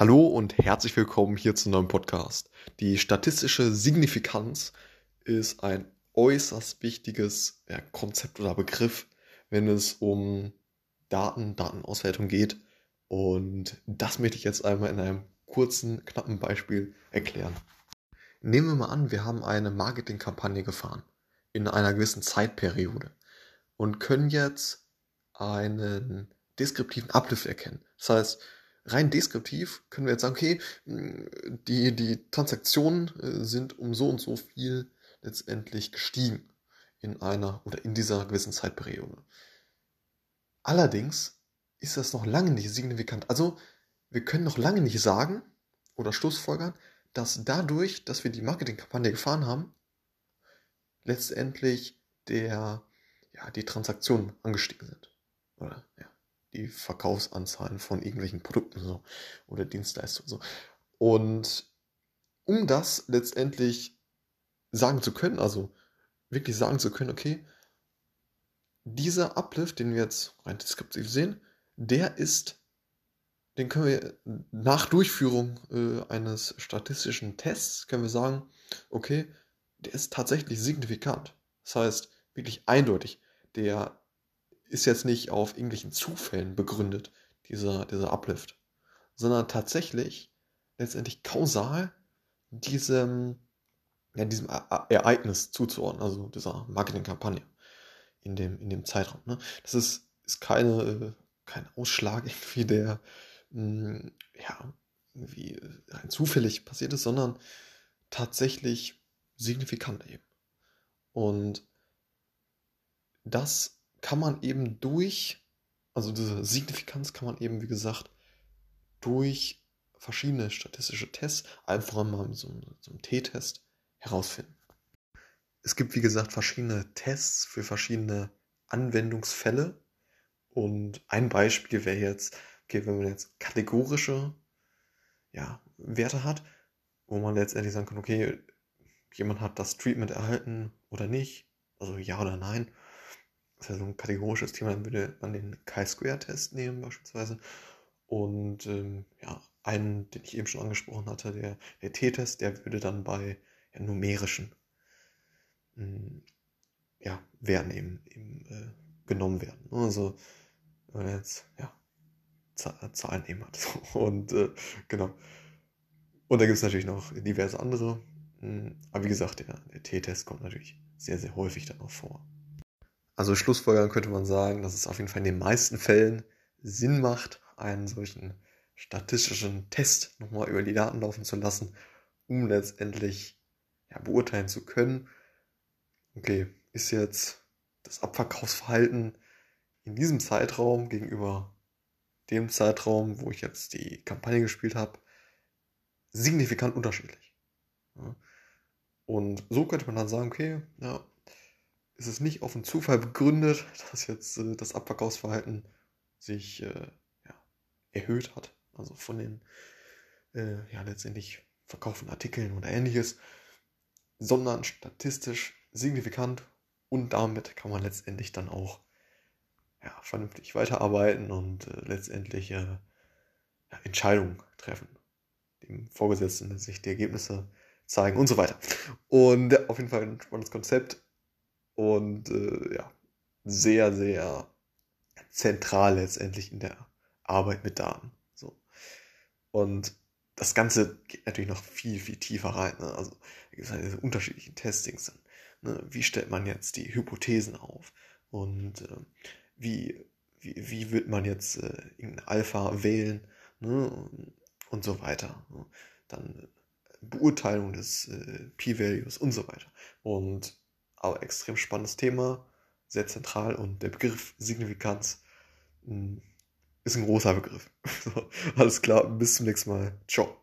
Hallo und herzlich willkommen hier zu einem neuen Podcast. Die statistische Signifikanz ist ein äußerst wichtiges ja, Konzept oder Begriff, wenn es um Daten, Datenauswertung geht. Und das möchte ich jetzt einmal in einem kurzen, knappen Beispiel erklären. Nehmen wir mal an, wir haben eine Marketingkampagne gefahren in einer gewissen Zeitperiode und können jetzt einen deskriptiven Uplift erkennen. Das heißt, rein deskriptiv können wir jetzt sagen, okay, die, die Transaktionen äh, sind um so und so viel letztendlich gestiegen in einer oder in dieser gewissen Zeitperiode. Allerdings ist das noch lange nicht signifikant. Also wir können noch lange nicht sagen oder Schlussfolgern, dass dadurch, dass wir die Marketingkampagne gefahren haben, letztendlich der, ja, die Transaktionen angestiegen sind. Oder ja, die Verkaufsanzahlen von irgendwelchen Produkten so, oder Dienstleistungen so. Und um das letztendlich sagen zu können, also wirklich sagen zu können, okay, dieser Uplift, den wir jetzt rein deskriptiv sehen, der ist, den können wir nach Durchführung äh, eines statistischen Tests, können wir sagen, okay, der ist tatsächlich signifikant. Das heißt, wirklich eindeutig. Der ist jetzt nicht auf irgendwelchen Zufällen begründet, dieser, dieser Uplift, sondern tatsächlich letztendlich kausal diesem, ja, diesem Ereignis zuzuordnen, also dieser Marketingkampagne in dem, in dem Zeitraum. Ne? Das ist, ist keine, äh, kein Ausschlag irgendwie, der mh, hm, ja, irgendwie rein zufällig passiert ist, sondern tatsächlich signifikant eben. Und das kann man eben durch, also diese Signifikanz kann man eben, wie gesagt, durch verschiedene statistische Tests, einfach mal so, so einem T-Test herausfinden. Es gibt, wie gesagt, verschiedene Tests für verschiedene Anwendungsfälle. Und ein Beispiel wäre jetzt, okay, wenn man jetzt kategorische ja, Werte hat, wo man letztendlich sagen kann, okay, jemand hat das Treatment erhalten oder nicht, also ja oder nein. Das ist ja so ein kategorisches Thema, dann würde man den Chi-Square-Test nehmen beispielsweise. Und ähm, ja, einen, den ich eben schon angesprochen hatte, der, der T-Test, der würde dann bei ja, numerischen ähm, ja, Werten eben, eben äh, genommen werden. Also wenn man jetzt ja, Zahlen eben hat. Und äh, genau. Und da gibt es natürlich noch diverse andere. Hm, aber wie gesagt, der, der T-Test kommt natürlich sehr, sehr häufig dann auch vor. Also Schlussfolgern könnte man sagen, dass es auf jeden Fall in den meisten Fällen Sinn macht, einen solchen statistischen Test nochmal über die Daten laufen zu lassen, um letztendlich ja, beurteilen zu können, okay, ist jetzt das Abverkaufsverhalten in diesem Zeitraum gegenüber dem Zeitraum, wo ich jetzt die Kampagne gespielt habe, signifikant unterschiedlich. Ja. Und so könnte man dann sagen, okay, ja, ist es nicht auf einen Zufall begründet, dass jetzt äh, das Abverkaufsverhalten sich äh, ja, erhöht hat. Also von den äh, ja, letztendlich verkauften Artikeln oder ähnliches, sondern statistisch signifikant und damit kann man letztendlich dann auch ja, vernünftig weiterarbeiten und äh, letztendlich äh, ja, Entscheidungen treffen. Dem Vorgesetzten sich die Ergebnisse zeigen und so weiter. Und auf jeden Fall ein spannendes Konzept und äh, ja, sehr, sehr zentral letztendlich in der Arbeit mit Daten. So. Und das Ganze geht natürlich noch viel, viel tiefer rein. Ne? Also da gibt es halt diese unterschiedlichen Testings. Ne? Wie stellt man jetzt die Hypothesen auf? Und äh, wie, wie, wie wird man jetzt äh, irgendein Alpha wählen? Ne? Und so weiter. Ne? Dann Beurteilung des äh, P-Values und so weiter. Und aber extrem spannendes Thema, sehr zentral und der Begriff Signifikanz mh, hm, ist ein großer Begriff. Alles klar, bis zum nächsten Mal. Ciao.